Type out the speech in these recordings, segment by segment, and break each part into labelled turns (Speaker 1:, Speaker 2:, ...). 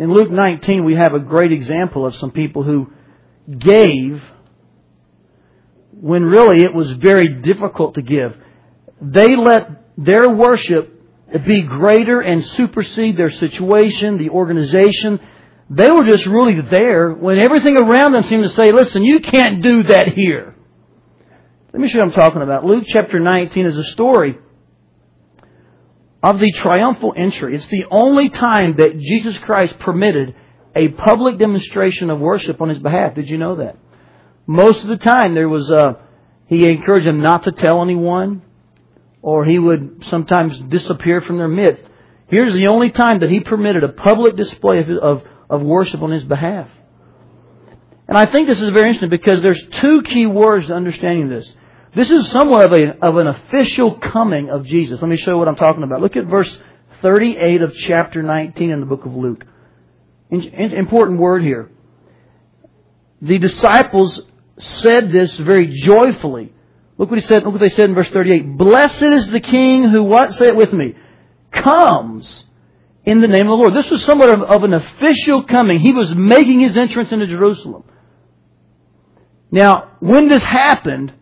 Speaker 1: In Luke 19, we have a great example of some people who gave when really it was very difficult to give. They let their worship be greater and supersede their situation, the organization. They were just really there when everything around them seemed to say, listen, you can't do that here. Let me show you what I'm talking about. Luke chapter 19 is a story of the triumphal entry. It's the only time that Jesus Christ permitted a public demonstration of worship on his behalf. Did you know that? Most of the time there was a, he encouraged them not to tell anyone, or he would sometimes disappear from their midst. Here's the only time that he permitted a public display of, of, of worship on his behalf. And I think this is very interesting because there's two key words to understanding this. This is somewhat of, a, of an official coming of Jesus. Let me show you what I'm talking about. Look at verse 38 of chapter 19 in the book of Luke. Important word here. The disciples said this very joyfully. Look what he said, look what they said in verse 38. Blessed is the King who, what? Say it with me. Comes in the name of the Lord. This was somewhat of, of an official coming. He was making his entrance into Jerusalem. Now, when this happened,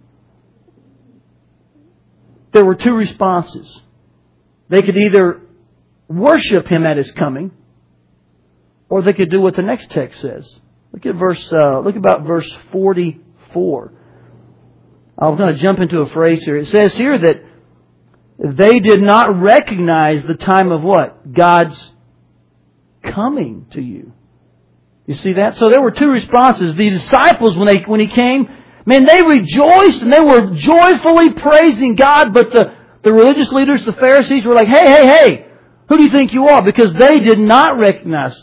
Speaker 1: there were two responses. They could either worship him at his coming, or they could do what the next text says. Look at verse. Uh, look about verse forty-four. I was going to jump into a phrase here. It says here that they did not recognize the time of what God's coming to you. You see that? So there were two responses. The disciples, when they when he came, Man, they rejoiced and they were joyfully praising God, but the, the religious leaders, the Pharisees, were like, hey, hey, hey, who do you think you are? Because they did not recognize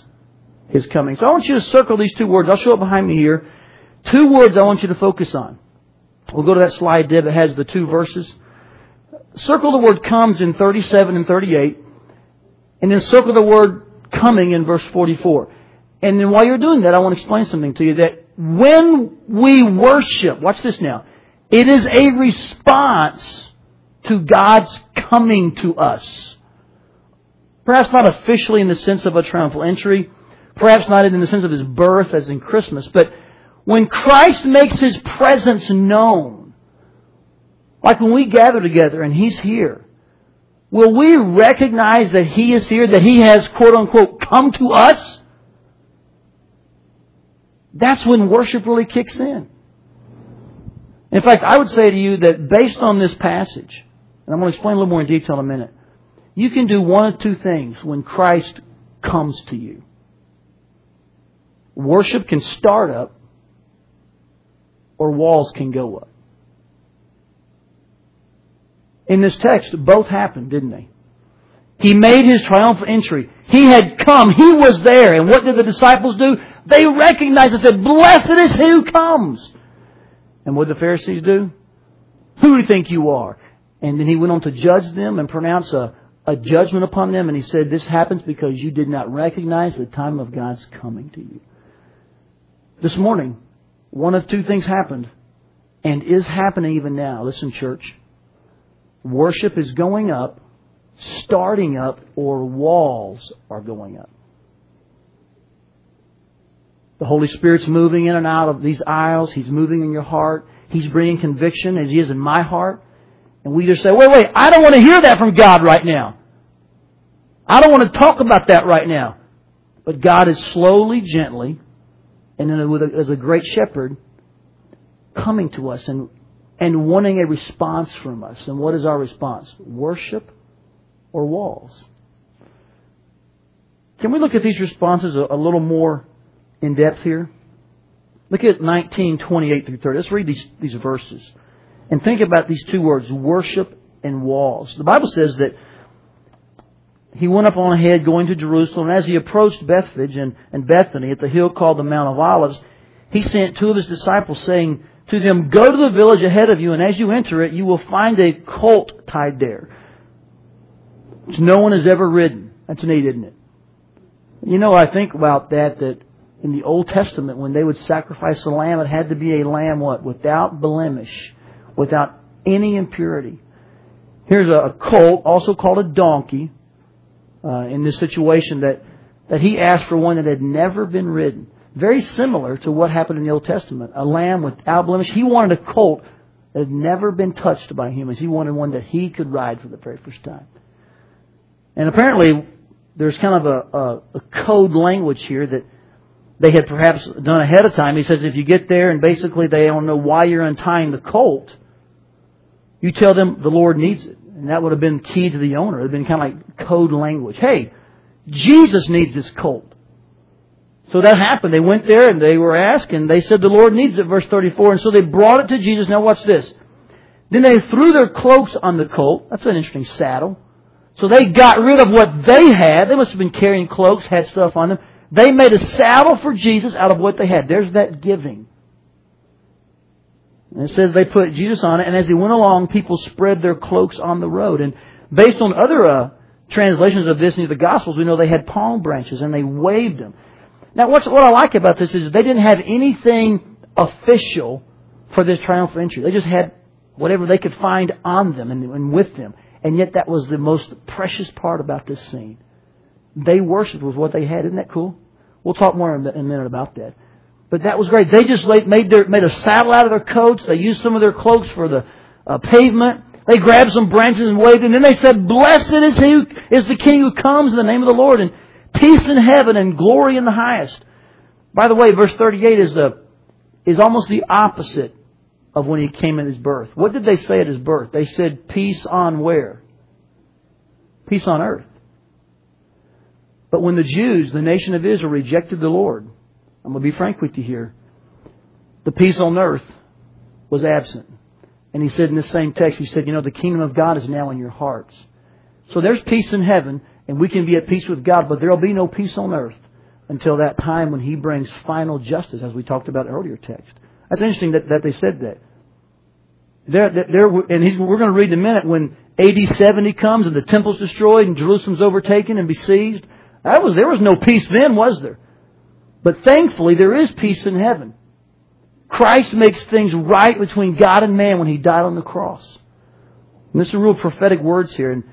Speaker 1: His coming. So I want you to circle these two words. I'll show it behind me here. Two words I want you to focus on. We'll go to that slide, Deb, that has the two verses. Circle the word comes in 37 and 38, and then circle the word coming in verse 44. And then while you're doing that, I want to explain something to you that when we worship, watch this now, it is a response to God's coming to us. Perhaps not officially in the sense of a triumphal entry, perhaps not in the sense of his birth as in Christmas, but when Christ makes his presence known, like when we gather together and he's here, will we recognize that he is here, that he has quote unquote come to us? That's when worship really kicks in. In fact, I would say to you that based on this passage, and I'm going to explain a little more in detail in a minute, you can do one of two things when Christ comes to you. Worship can start up, or walls can go up. In this text, both happened, didn't they? He made his triumphant entry. He had come. He was there. And what did the disciples do? They recognized and said, Blessed is he who comes. And what did the Pharisees do? Who do you think you are? And then he went on to judge them and pronounce a, a judgment upon them. And he said, This happens because you did not recognize the time of God's coming to you. This morning, one of two things happened and is happening even now. Listen, church. Worship is going up, starting up, or walls are going up. The Holy Spirit's moving in and out of these aisles. He's moving in your heart. He's bringing conviction as He is in my heart. And we just say, wait, wait, I don't want to hear that from God right now. I don't want to talk about that right now. But God is slowly, gently, and then as a great shepherd, coming to us and, and wanting a response from us. And what is our response? Worship or walls? Can we look at these responses a, a little more in depth here? Look at 19, 28 through 30. Let's read these, these verses. And think about these two words, worship and walls. The Bible says that he went up on ahead going to Jerusalem, and as he approached Bethphage and, and Bethany at the hill called the Mount of Olives, he sent two of his disciples, saying to them, Go to the village ahead of you, and as you enter it, you will find a colt tied there, which no one has ever ridden. That's neat, isn't it? You know, I think about that, that in the Old Testament, when they would sacrifice a lamb, it had to be a lamb what? Without blemish, without any impurity. Here's a, colt, also called a donkey, uh, in this situation that that he asked for one that had never been ridden. Very similar to what happened in the Old Testament. A lamb without blemish. He wanted a colt that had never been touched by humans. He wanted one that he could ride for the very first time. And apparently, there's kind of a, a, a code language here that they had perhaps done ahead of time. He says if you get there and basically they don't know why you're untying the colt, you tell them the Lord needs it. And that would have been key to the owner. It would have been kind of like code language. Hey, Jesus needs this colt. So that happened. They went there and they were asking. they said the Lord needs it, verse 34. And so they brought it to Jesus. Now watch this. Then they threw their cloaks on the colt. That's an interesting saddle. So they got rid of what they had. They must have been carrying cloaks, had stuff on them. They made a saddle for Jesus out of what they had. There's that giving. And it says they put Jesus on it, and as he went along, people spread their cloaks on the road. And based on other uh, translations of this in the Gospels, we know they had palm branches and they waved them. Now, what's, what I like about this is they didn't have anything official for this triumphal entry. They just had whatever they could find on them and, and with them. And yet that was the most precious part about this scene. They worshipped with what they had. Isn't that cool? We'll talk more in a minute about that. But that was great. They just made their, made a saddle out of their coats. They used some of their cloaks for the uh, pavement. They grabbed some branches and waved, and then they said, "Blessed is he who is the King who comes in the name of the Lord, and peace in heaven and glory in the highest." By the way, verse thirty-eight is a is almost the opposite of when he came at his birth. What did they say at his birth? They said, "Peace on where? Peace on earth." But when the Jews, the nation of Israel, rejected the Lord, I'm going to be frank with you here, the peace on earth was absent. And he said in this same text, he said, you know, the kingdom of God is now in your hearts. So there's peace in heaven, and we can be at peace with God, but there'll be no peace on earth until that time when he brings final justice, as we talked about earlier text. That's interesting that, that they said that. There, there, and we're going to read in a minute when AD 70 comes and the temple's destroyed and Jerusalem's overtaken and besieged. That was, there was no peace then, was there? But thankfully, there is peace in heaven. Christ makes things right between God and man when He died on the cross. And this is real prophetic words here. And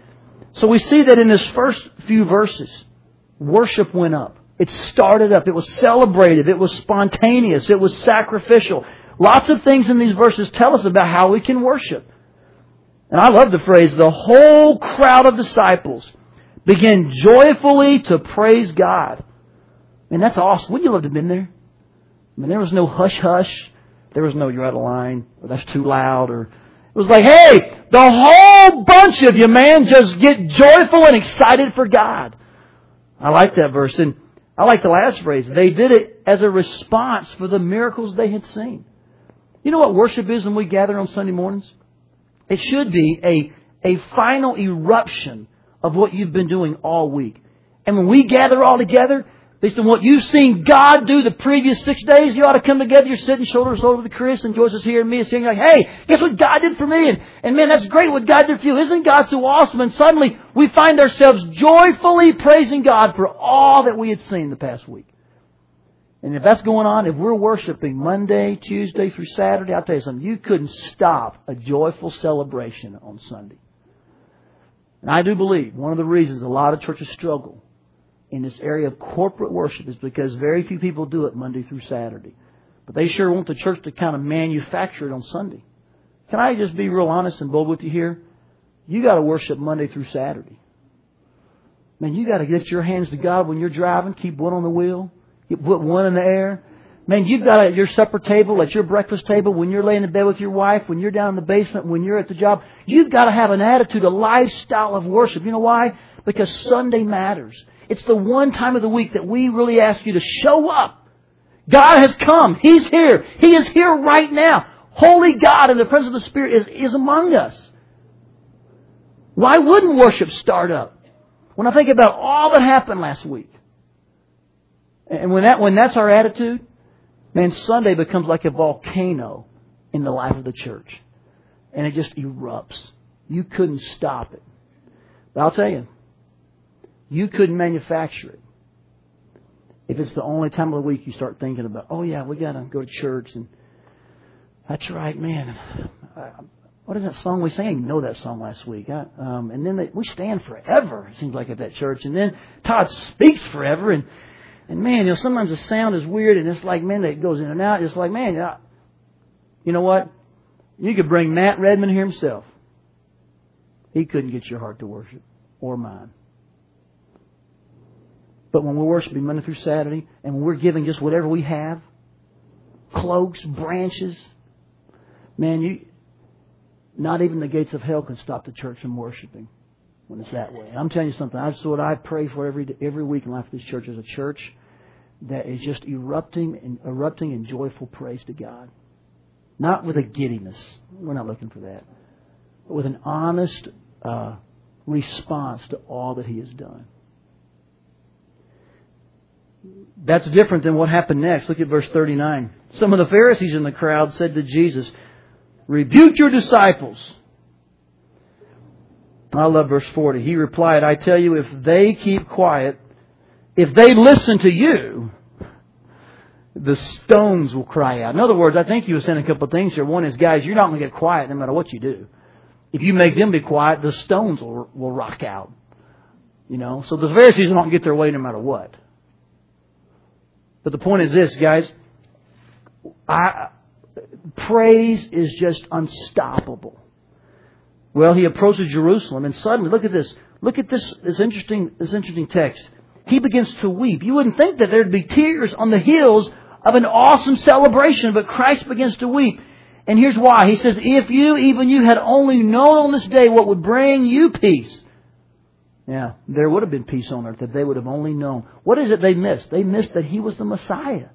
Speaker 1: so we see that in this first few verses, worship went up. It started up. It was celebrated. It was spontaneous. It was sacrificial. Lots of things in these verses tell us about how we can worship. And I love the phrase, the whole crowd of disciples began joyfully to praise God. And that's awesome. Wouldn't you love to have been there? I mean, there was no hush hush. There was no you're out of line or that's too loud or it was like, hey, the whole bunch of you, man, just get joyful and excited for God. I like that verse. And I like the last phrase. They did it as a response for the miracles they had seen. You know what worship is when we gather on Sunday mornings? It should be a, a final eruption of what you've been doing all week. And when we gather all together, Based on what you've seen God do the previous six days, you ought to come together. You're sitting shoulder to shoulder with Chris and Joyce is here and me is here. And you're like, hey, guess what God did for me? And, and man, that's great what God did for you. Isn't God so awesome? And suddenly we find ourselves joyfully praising God for all that we had seen the past week. And if that's going on, if we're worshiping Monday, Tuesday through Saturday, I'll tell you something, you couldn't stop a joyful celebration on Sunday. And I do believe one of the reasons a lot of churches struggle in this area of corporate worship is because very few people do it Monday through Saturday. But they sure want the church to kind of manufacture it on Sunday. Can I just be real honest and bold with you here? You got to worship Monday through Saturday. Man, you got to get your hands to God when you're driving. Keep one on the wheel. Put one in the air. Man, you've got at your supper table, at your breakfast table, when you're laying in bed with your wife, when you're down in the basement, when you're at the job, you've got to have an attitude, a lifestyle of worship. You know why? Because Sunday matters. It's the one time of the week that we really ask you to show up. God has come. He's here. He is here right now. Holy God in the presence of the Spirit is, is among us. Why wouldn't worship start up? When I think about all that happened last week, and when that when that's our attitude, man, Sunday becomes like a volcano in the life of the church, and it just erupts. You couldn't stop it. But I'll tell you, you couldn't manufacture it. If it's the only time of the week you start thinking about, oh yeah, we gotta go to church and that's right, man. I, what is that song we sang? I didn't know that song last week. I, um, and then they, we stand forever. It seems like at that church. And then Todd speaks forever. And and man, you know, sometimes the sound is weird, and it's like man, it goes in and out. It's like man, you know what? You could bring Matt Redman here himself. He couldn't get your heart to worship or mine. But when we're worshiping Monday through Saturday, and when we're giving just whatever we have, cloaks, branches, man, you not even the gates of hell can stop the church from worshiping when it's that way. I'm telling you something. That's what I pray for every every week in life of this church is a church that is just erupting and erupting in joyful praise to God. Not with a giddiness. We're not looking for that. But with an honest uh, response to all that He has done. That's different than what happened next. Look at verse 39. Some of the Pharisees in the crowd said to Jesus, Rebuke your disciples. I love verse 40. He replied, I tell you, if they keep quiet, if they listen to you, the stones will cry out. In other words, I think he was saying a couple of things here. One is, guys, you're not going to get quiet no matter what you do. If you make them be quiet, the stones will, will rock out. You know, so the Pharisees won't get their way no matter what. But the point is this, guys. I, praise is just unstoppable. Well, he approaches Jerusalem, and suddenly, look at this. Look at this, this interesting, this interesting text. He begins to weep. You wouldn't think that there'd be tears on the heels of an awesome celebration, but Christ begins to weep. And here's why. He says, if you, even you, had only known on this day what would bring you peace. Yeah, there would have been peace on earth if they would have only known. What is it they missed? They missed that He was the Messiah.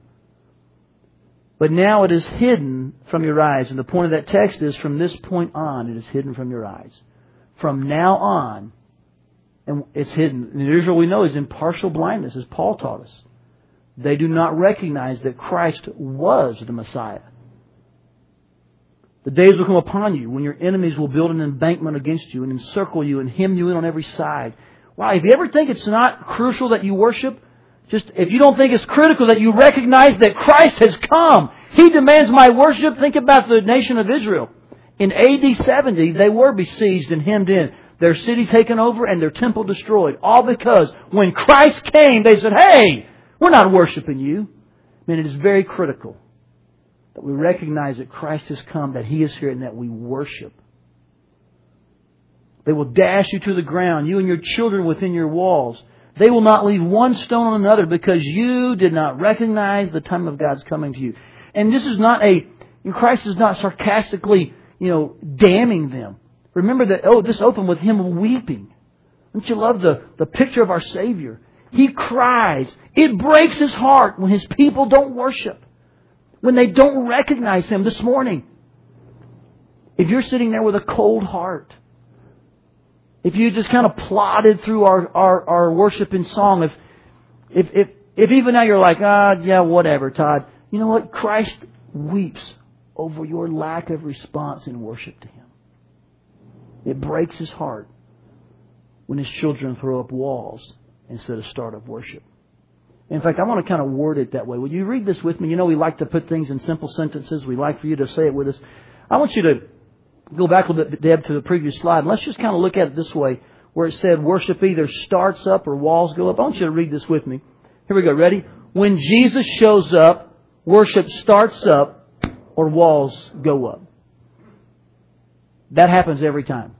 Speaker 1: But now it is hidden from your eyes. And the point of that text is from this point on, it is hidden from your eyes. From now on, and it's hidden. And Israel, we know is in partial blindness, as Paul taught us. They do not recognize that Christ was the Messiah. The days will come upon you when your enemies will build an embankment against you and encircle you and hem you in on every side. Wow, if you ever think it's not crucial that you worship, just if you don't think it's critical that you recognize that Christ has come, He demands my worship. Think about the nation of Israel. In AD 70, they were besieged and hemmed in, their city taken over, and their temple destroyed. All because when Christ came, they said, Hey, we're not worshiping you. I mean, it is very critical that we recognize that Christ has come, that He is here, and that we worship. They will dash you to the ground, you and your children within your walls. They will not leave one stone on another because you did not recognize the time of God's coming to you. And this is not a, Christ is not sarcastically, you know, damning them. Remember that, oh, this opened with him weeping. Don't you love the, the picture of our Savior? He cries. It breaks his heart when his people don't worship. When they don't recognize him this morning. If you're sitting there with a cold heart, if you just kind of plodded through our, our, our worship and song, if, if, if, if even now you're like, ah, yeah, whatever, Todd, you know what? Christ weeps over your lack of response in worship to Him. It breaks His heart when His children throw up walls instead of start of worship. In fact, I want to kind of word it that way. Will you read this with me? You know, we like to put things in simple sentences. We like for you to say it with us. I want you to go back a little bit, Deb, to the previous slide. And let's just kind of look at it this way, where it said worship either starts up or walls go up. I want you to read this with me. Here we go. Ready? When Jesus shows up, worship starts up or walls go up. That happens every time.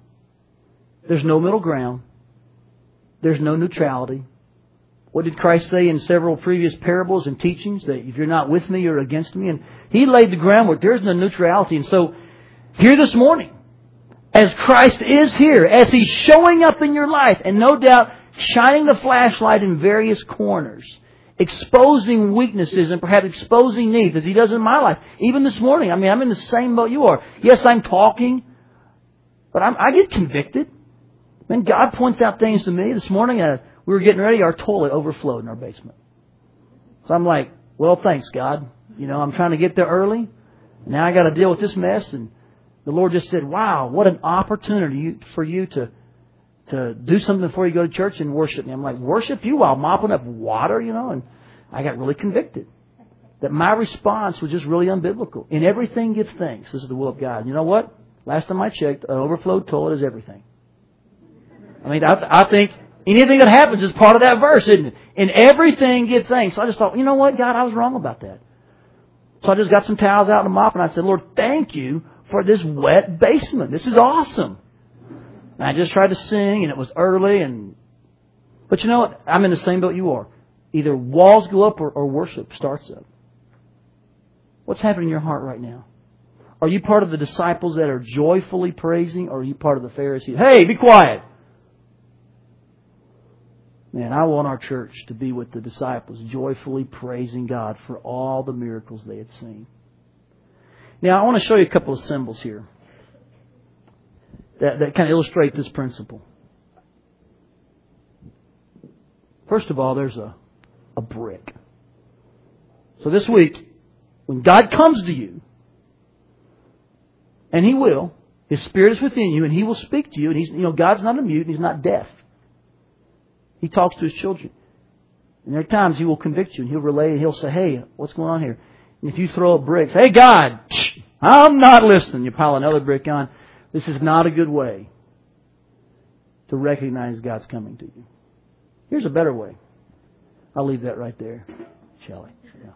Speaker 1: There's no middle ground. There's no neutrality. What did Christ say in several previous parables and teachings? That if you're not with me, you're against me. And He laid the groundwork. There's no neutrality. And so here this morning, as Christ is here, as He's showing up in your life, and no doubt shining the flashlight in various corners, exposing weaknesses and perhaps exposing needs, as He does in my life. Even this morning, I mean, I'm in the same boat you are. Yes, I'm talking, but I'm, i get convicted. When God points out things to me. This morning, uh, we were getting ready, our toilet overflowed in our basement. So I'm like, well, thanks, God. You know, I'm trying to get there early. Now I got to deal with this mess, and the Lord just said, wow, what an opportunity for you to, to do something before you go to church and worship me. I'm like, worship you while mopping up water, you know? And I got really convicted that my response was just really unbiblical. In everything, give thanks. This is the will of God. You know what? Last time I checked, an overflowed toilet is everything. I mean, I, I think anything that happens is part of that verse, isn't it? And everything give thanks. So I just thought, you know what, God, I was wrong about that. So I just got some towels out and a mop and I said, Lord, thank you for this wet basement. This is awesome. And I just tried to sing and it was early and, but you know what? I'm in the same boat you are. Either walls go up or, or worship starts up. What's happening in your heart right now? Are you part of the disciples that are joyfully praising or are you part of the Pharisees? Hey, be quiet! Man, I want our church to be with the disciples, joyfully praising God for all the miracles they had seen. Now, I want to show you a couple of symbols here that, that kind of illustrate this principle. First of all, there's a, a brick. So this week, when God comes to you, and He will, His Spirit is within you, and He will speak to you, and He's, you know, God's not a mute, and He's not deaf. He talks to His children. And there are times He will convict you, and He'll relay, He'll say, hey, what's going on here? And if you throw a brick, say, hey God, I'm not listening. You pile another brick on. This is not a good way to recognize God's coming to you. Here's a better way. I'll leave that right there, Shelley. Yeah.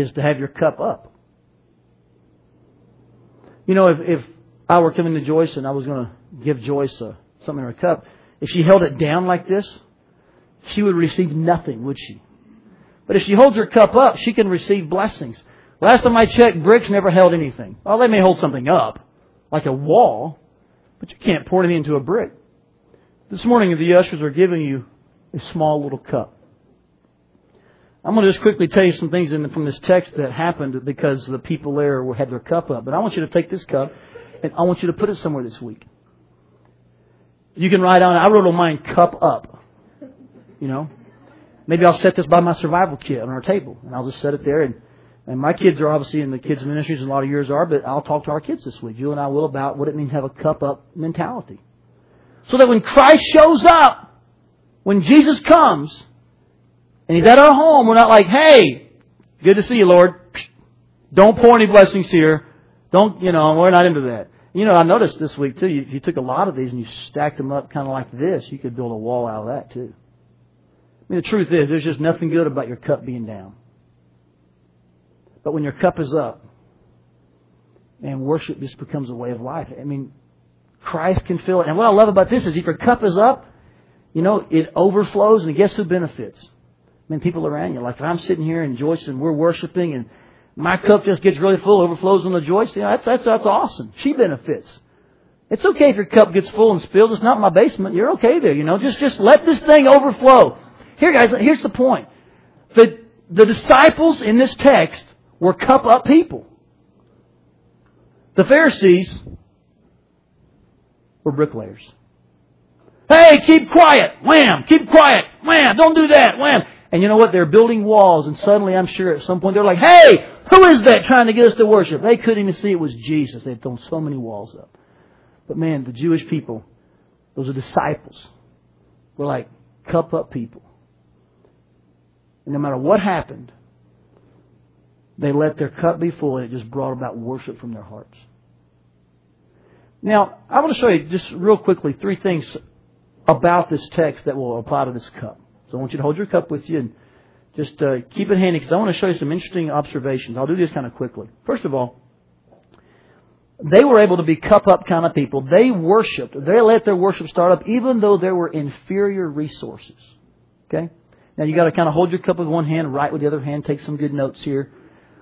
Speaker 1: Is to have your cup up. You know, if, if I were coming to Joyce and I was going to give Joyce a, something in her cup, if she held it down like this, she would receive nothing, would she? But if she holds her cup up, she can receive blessings. Last time I checked, bricks never held anything. Oh, they may hold something up, like a wall, but you can't pour anything into a brick. This morning, the ushers are giving you a small little cup. I'm going to just quickly tell you some things in, from this text that happened because the people there had their cup up. But I want you to take this cup and I want you to put it somewhere this week. You can write on. It. I wrote on mine "cup up." You know, maybe I'll set this by my survival kit on our table, and I'll just set it there. And, and my kids are obviously in the kids ministries, and a lot of yours are. But I'll talk to our kids this week. You and I will about what it means to have a cup up mentality, so that when Christ shows up, when Jesus comes, and He's at our home, we're not like, "Hey, good to see you, Lord." Don't pour any blessings here. Don't you know? We're not into that. You know, I noticed this week too, if you took a lot of these and you stacked them up kind of like this, you could build a wall out of that too. I mean, the truth is, there's just nothing good about your cup being down. But when your cup is up, and worship just becomes a way of life. I mean, Christ can fill it. And what I love about this is if your cup is up, you know, it overflows, and guess who benefits? I mean, people around you. Like if I'm sitting here in Joyce and we're worshiping and my cup just gets really full, overflows on the Joyce. You know, that's, that's, that's awesome. She benefits. It's okay if your cup gets full and spills. It's not my basement. You're okay there, you know. Just, just let this thing overflow. Here, guys, here's the point. The, the disciples in this text were cup up people. The Pharisees were bricklayers. Hey, keep quiet. Wham. Keep quiet. Wham. Don't do that. Wham. And you know what? They're building walls, and suddenly I'm sure at some point they're like, hey, who is that trying to get us to worship? They couldn't even see it was Jesus. They'd thrown so many walls up. But man, the Jewish people, those are disciples, were like cup up people. And no matter what happened, they let their cup be full, and it just brought about worship from their hearts. Now, I want to show you just real quickly three things about this text that will apply to this cup. So I want you to hold your cup with you and just uh, keep it handy because I want to show you some interesting observations. I'll do this kind of quickly. First of all, they were able to be cup up kind of people. They worshiped. They let their worship start up even though there were inferior resources. Okay? Now you got to kind of hold your cup with one hand, write with the other hand, take some good notes here.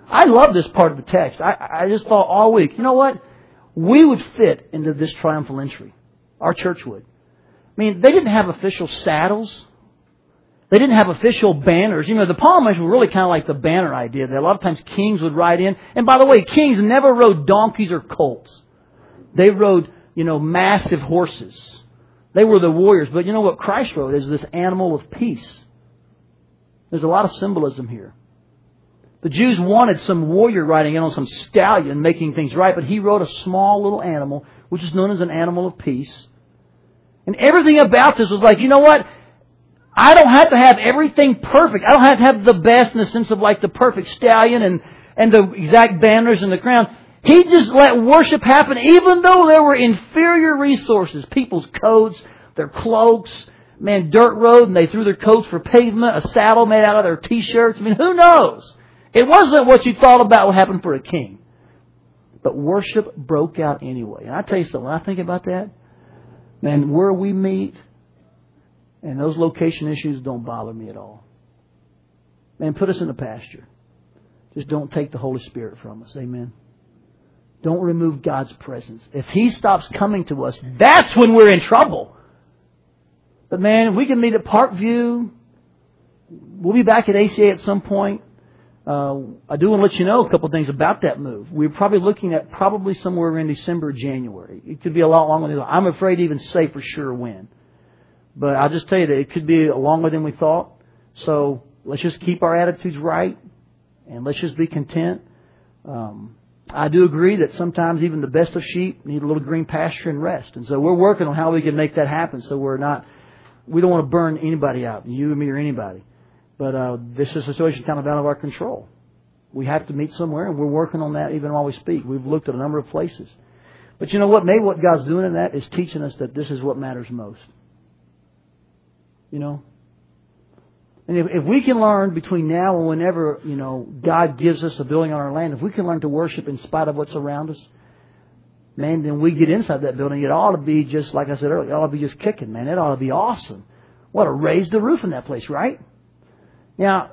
Speaker 1: I love this part of the text. I, I just thought all week, you know what? We would fit into this triumphal entry. Our church would. I mean, they didn't have official saddles. They didn't have official banners. You know, the palmers were really kind of like the banner idea that a lot of times kings would ride in. And by the way, kings never rode donkeys or colts. They rode, you know, massive horses. They were the warriors. But you know what Christ rode is this animal of peace. There's a lot of symbolism here. The Jews wanted some warrior riding in on some stallion making things right, but he rode a small little animal, which is known as an animal of peace. And everything about this was like, you know what? I don't have to have everything perfect. I don't have to have the best in the sense of like the perfect stallion and, and the exact banners and the crown. He just let worship happen even though there were inferior resources. People's coats, their cloaks, man, dirt road, and they threw their coats for pavement, a saddle made out of their t-shirts. I mean, who knows? It wasn't what you thought about what happened for a king. But worship broke out anyway. And I tell you something, when I think about that, man, where we meet and those location issues don't bother me at all. Man, put us in the pasture. Just don't take the Holy Spirit from us. Amen. Don't remove God's presence. If He stops coming to us, that's when we're in trouble. But man, if we can meet at Parkview. We'll be back at ACA at some point. Uh, I do want to let you know a couple things about that move. We're probably looking at probably somewhere in December, or January. It could be a lot longer than I'm afraid to even say for sure when. But I'll just tell you that it could be longer than we thought. So let's just keep our attitudes right and let's just be content. Um, I do agree that sometimes even the best of sheep need a little green pasture and rest. And so we're working on how we can make that happen so we're not, we don't want to burn anybody out, you, me, or anybody. But uh, this is a situation kind of out of our control. We have to meet somewhere, and we're working on that even while we speak. We've looked at a number of places. But you know what? Maybe what God's doing in that is teaching us that this is what matters most. You know? And if, if we can learn between now and whenever, you know, God gives us a building on our land, if we can learn to worship in spite of what's around us, man, then we get inside that building, it ought to be just, like I said earlier, it ought to be just kicking, man. It ought to be awesome. What to raise the roof in that place, right? Now,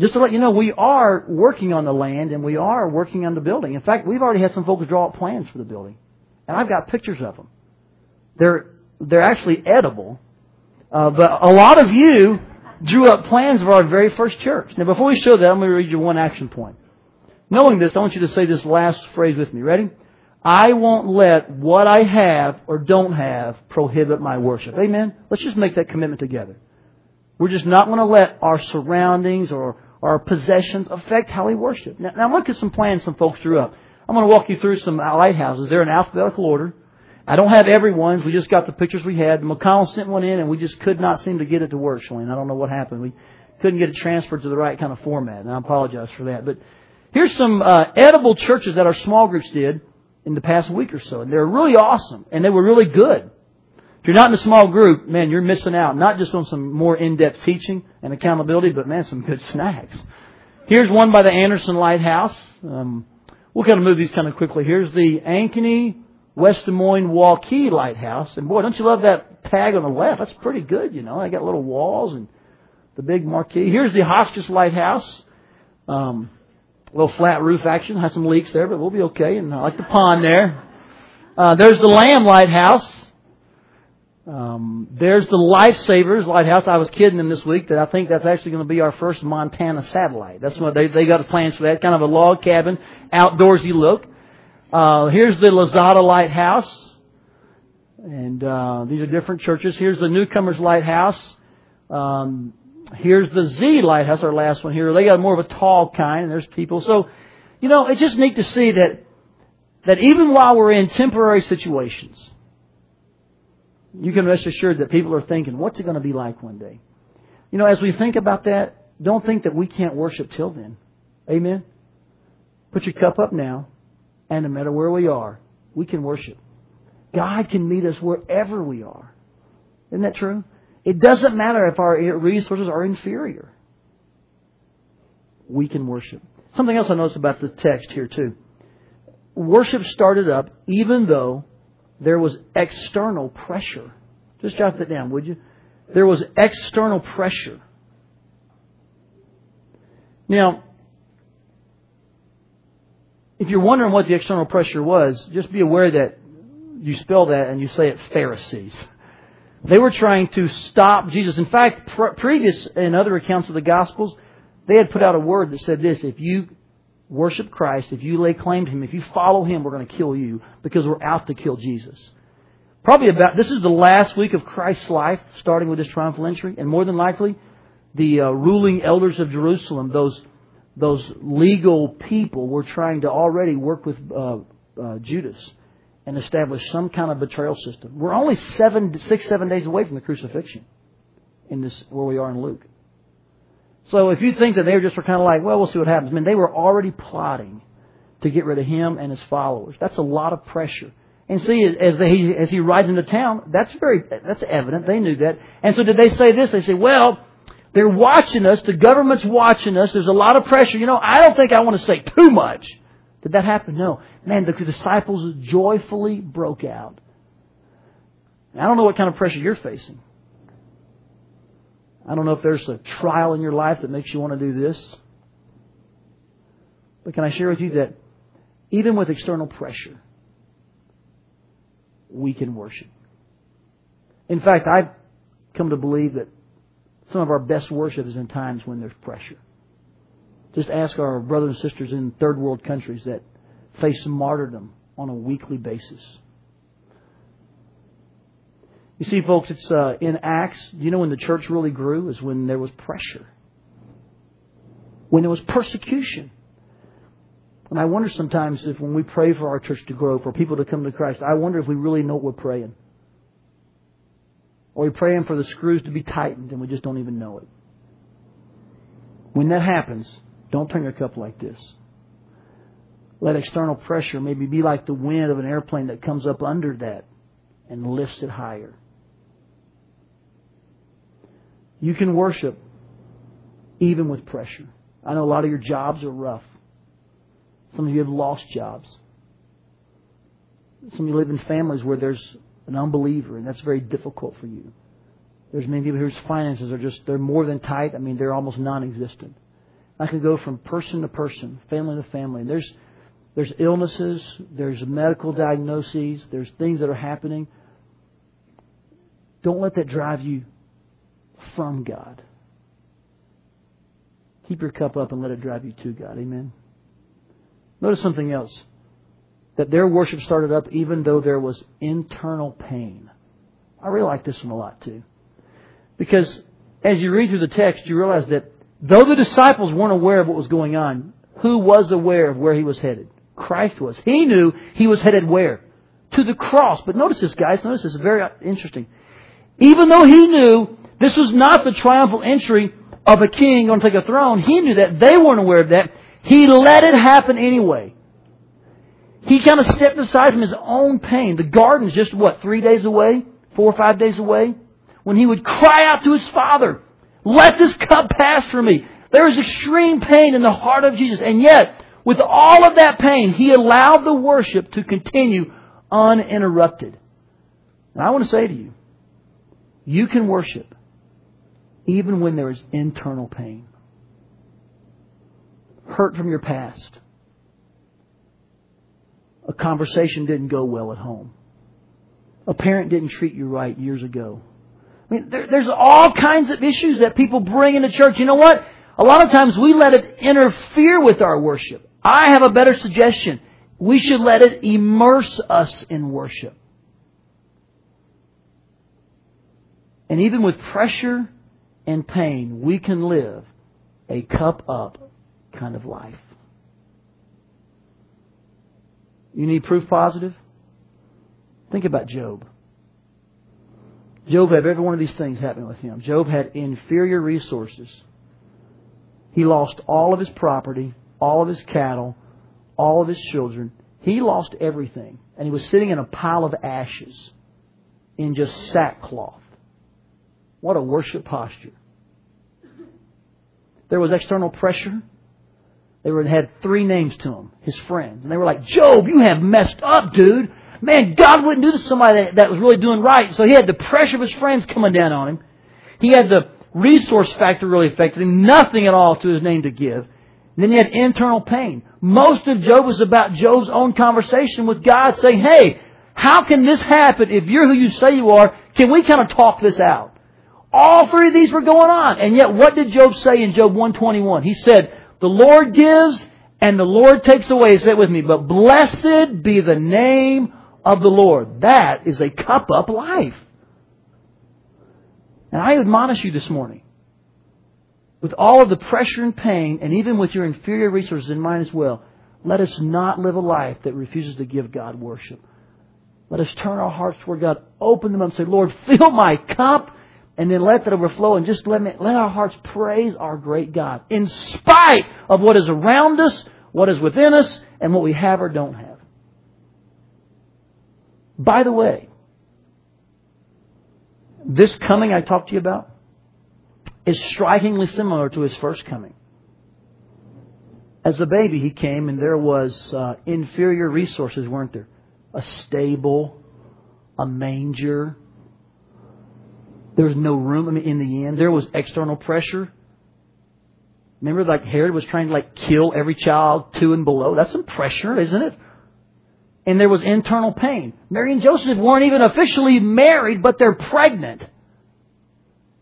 Speaker 1: just to let you know, we are working on the land and we are working on the building. In fact, we've already had some folks draw up plans for the building. And I've got pictures of them. They're, they're actually edible. Uh, but a lot of you drew up plans of our very first church. Now, before we show that, I'm going to read you one action point. Knowing this, I want you to say this last phrase with me. Ready? I won't let what I have or don't have prohibit my worship. Amen? Let's just make that commitment together. We're just not going to let our surroundings or our possessions affect how we worship. Now, now look at some plans some folks drew up. I'm going to walk you through some lighthouses. They're in alphabetical order. I don't have everyone's. We just got the pictures we had. McConnell sent one in, and we just could not seem to get it to work, Shalene. I don't know what happened. We couldn't get it transferred to the right kind of format, and I apologize for that. But here's some uh, edible churches that our small groups did in the past week or so, and they're really awesome, and they were really good. If you're not in a small group, man, you're missing out. Not just on some more in-depth teaching and accountability, but man, some good snacks. Here's one by the Anderson Lighthouse. Um, we'll kind of move these kind of quickly. Here's the Ankeny West Des Moines Waukee Lighthouse. And boy, don't you love that tag on the left? That's pretty good, you know. They got little walls and the big marquee. Here's the Hotchkiss Lighthouse. Um, a little flat roof action. Has some leaks there, but we'll be okay. And I like the pond there. Uh, there's the Lamb Lighthouse. Um, there's the Lifesavers Lighthouse. I was kidding them this week that I think that's actually going to be our first Montana satellite. That's what they they got plans for that. Kind of a log cabin, outdoorsy look. Uh, here's the Lazada Lighthouse. And uh, these are different churches. Here's the Newcomers Lighthouse. Um, here's the Z Lighthouse, our last one here. They got more of a tall kind, and there's people. So, you know, it's just neat to see that that even while we're in temporary situations, you can rest assured that people are thinking, what's it going to be like one day? You know, as we think about that, don't think that we can't worship till then. Amen? Put your cup up now. And no matter where we are, we can worship. God can meet us wherever we are. Isn't that true? It doesn't matter if our resources are inferior. We can worship. Something else I noticed about the text here too. Worship started up even though there was external pressure. Just jot that down, would you? There was external pressure. Now, if you're wondering what the external pressure was, just be aware that you spell that and you say it Pharisees. They were trying to stop Jesus. In fact, previous in other accounts of the Gospels, they had put out a word that said this: If you worship Christ, if you lay claim to Him, if you follow Him, we're going to kill you because we're out to kill Jesus. Probably about this is the last week of Christ's life, starting with His triumphal entry, and more than likely, the uh, ruling elders of Jerusalem, those those legal people were trying to already work with uh, uh, Judas and establish some kind of betrayal system. We're only seven, six, seven days away from the crucifixion in this where we are in Luke. So if you think that they were just were kind of like, well, we'll see what happens. I mean, they were already plotting to get rid of him and his followers. That's a lot of pressure. And see, as they, as he rides into town, that's very that's evident. They knew that. And so, did they say this? They say, "Well, they're watching us. The government's watching us. There's a lot of pressure. You know, I don't think I want to say too much." Did that happen? No. Man, the disciples joyfully broke out. I don't know what kind of pressure you're facing. I don't know if there's a trial in your life that makes you want to do this. But can I share with you that even with external pressure, we can worship. In fact, I've come to believe that some of our best worship is in times when there's pressure. Just ask our brothers and sisters in third world countries that face martyrdom on a weekly basis. You see, folks, it's uh, in Acts. You know when the church really grew is when there was pressure, when there was persecution. And I wonder sometimes if when we pray for our church to grow, for people to come to Christ, I wonder if we really know what we're praying. Or we're praying for the screws to be tightened and we just don't even know it. When that happens, don't turn your cup like this. Let external pressure maybe be like the wind of an airplane that comes up under that and lifts it higher. You can worship even with pressure. I know a lot of your jobs are rough. Some of you have lost jobs. Some of you live in families where there's an unbeliever, and that's very difficult for you. There's many people whose finances are just, they're more than tight. I mean, they're almost non existent. I could go from person to person, family to family. And there's, there's illnesses, there's medical diagnoses, there's things that are happening. Don't let that drive you from God. Keep your cup up and let it drive you to God. Amen. Notice something else. That their worship started up even though there was internal pain. I really like this one a lot too. Because as you read through the text, you realize that though the disciples weren't aware of what was going on, who was aware of where he was headed? Christ was. He knew he was headed where? To the cross. But notice this, guys. Notice this. It's very interesting. Even though he knew this was not the triumphal entry of a king going to take a throne, he knew that. They weren't aware of that. He let it happen anyway. He kind of stepped aside from his own pain. The garden's just what, three days away? Four or five days away? When he would cry out to his father, let this cup pass from me. There is extreme pain in the heart of Jesus. And yet, with all of that pain, he allowed the worship to continue uninterrupted. And I want to say to you, you can worship even when there is internal pain hurt from your past. A conversation didn't go well at home. A parent didn't treat you right years ago. I mean, there, there's all kinds of issues that people bring into church. You know what? A lot of times we let it interfere with our worship. I have a better suggestion. We should let it immerse us in worship. And even with pressure and pain, we can live a cup up kind of life. You need proof positive? Think about Job. Job had every one of these things happening with him. Job had inferior resources. He lost all of his property, all of his cattle, all of his children. He lost everything. And he was sitting in a pile of ashes in just sackcloth. What a worship posture. There was external pressure. They were, had three names to him, his friends. And they were like, Job, you have messed up, dude. Man, God wouldn't do this to somebody that, that was really doing right. So he had the pressure of his friends coming down on him. He had the resource factor really affected him. Nothing at all to his name to give. And then he had internal pain. Most of Job was about Job's own conversation with God saying, hey, how can this happen if you're who you say you are? Can we kind of talk this out? All three of these were going on. And yet what did Job say in Job 121? He said, the Lord gives and the Lord takes away. Say it with me. But blessed be the name of the Lord. That is a cup up life. And I admonish you this morning, with all of the pressure and pain, and even with your inferior resources in mind as well, let us not live a life that refuses to give God worship. Let us turn our hearts toward God, open them up, and say, Lord, fill my cup and then let that overflow and just let, me, let our hearts praise our great God. In spite of what is around us, what is within us and what we have or don't have. By the way, this coming I talked to you about is strikingly similar to his first coming. As a baby, he came and there was uh, inferior resources, weren't there? A stable, a manger. There was no room. I mean, in the end, there was external pressure. Remember, like Herod was trying to like kill every child two and below. That's some pressure, isn't it? And there was internal pain. Mary and Joseph weren't even officially married, but they're pregnant.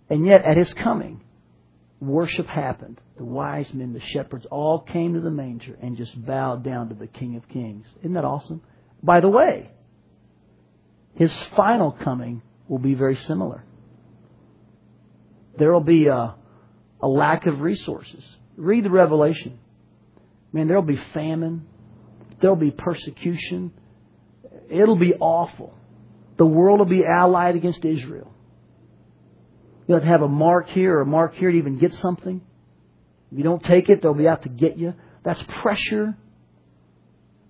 Speaker 1: And yet, at his coming, worship happened. The wise men, the shepherds, all came to the manger and just bowed down to the King of Kings. Isn't that awesome? By the way, his final coming will be very similar. There will be a, a lack of resources. Read the Revelation. Man, there will be famine. There will be persecution. It'll be awful. The world will be allied against Israel. You'll have to have a mark here or a mark here to even get something. If you don't take it, they'll be out to get you. That's pressure.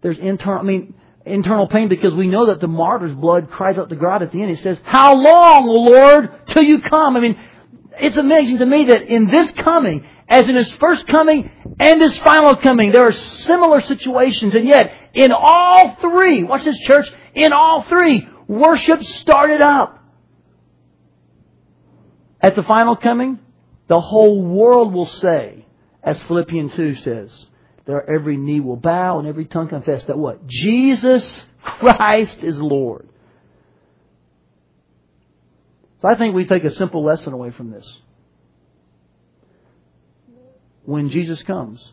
Speaker 1: There's internal, I mean, internal pain because we know that the martyr's blood cries out to God at the end. He says, How long, O Lord, till you come? I mean, it's amazing to me that in this coming, as in his first coming and his final coming, there are similar situations, and yet in all three, watch this church, in all three, worship started up. At the final coming, the whole world will say, as Philippians 2 says, there every knee will bow and every tongue confess that what? Jesus Christ is Lord. I think we take a simple lesson away from this. When Jesus comes,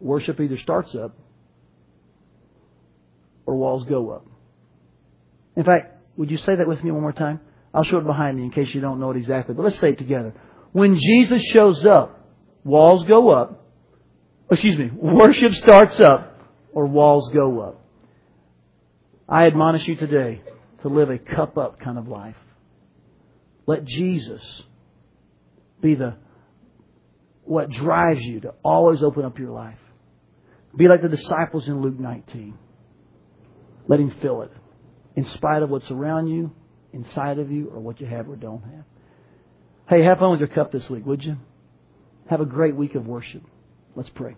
Speaker 1: worship either starts up or walls go up. In fact, would you say that with me one more time? I'll show it behind me in case you don't know it exactly, but let's say it together. When Jesus shows up, walls go up. Excuse me, worship starts up or walls go up. I admonish you today to live a cup up kind of life. Let Jesus be the what drives you to always open up your life. Be like the disciples in Luke 19. Let him fill it. In spite of what's around you, inside of you or what you have or don't have. Hey, have fun with your cup this week, would you? Have a great week of worship. Let's pray.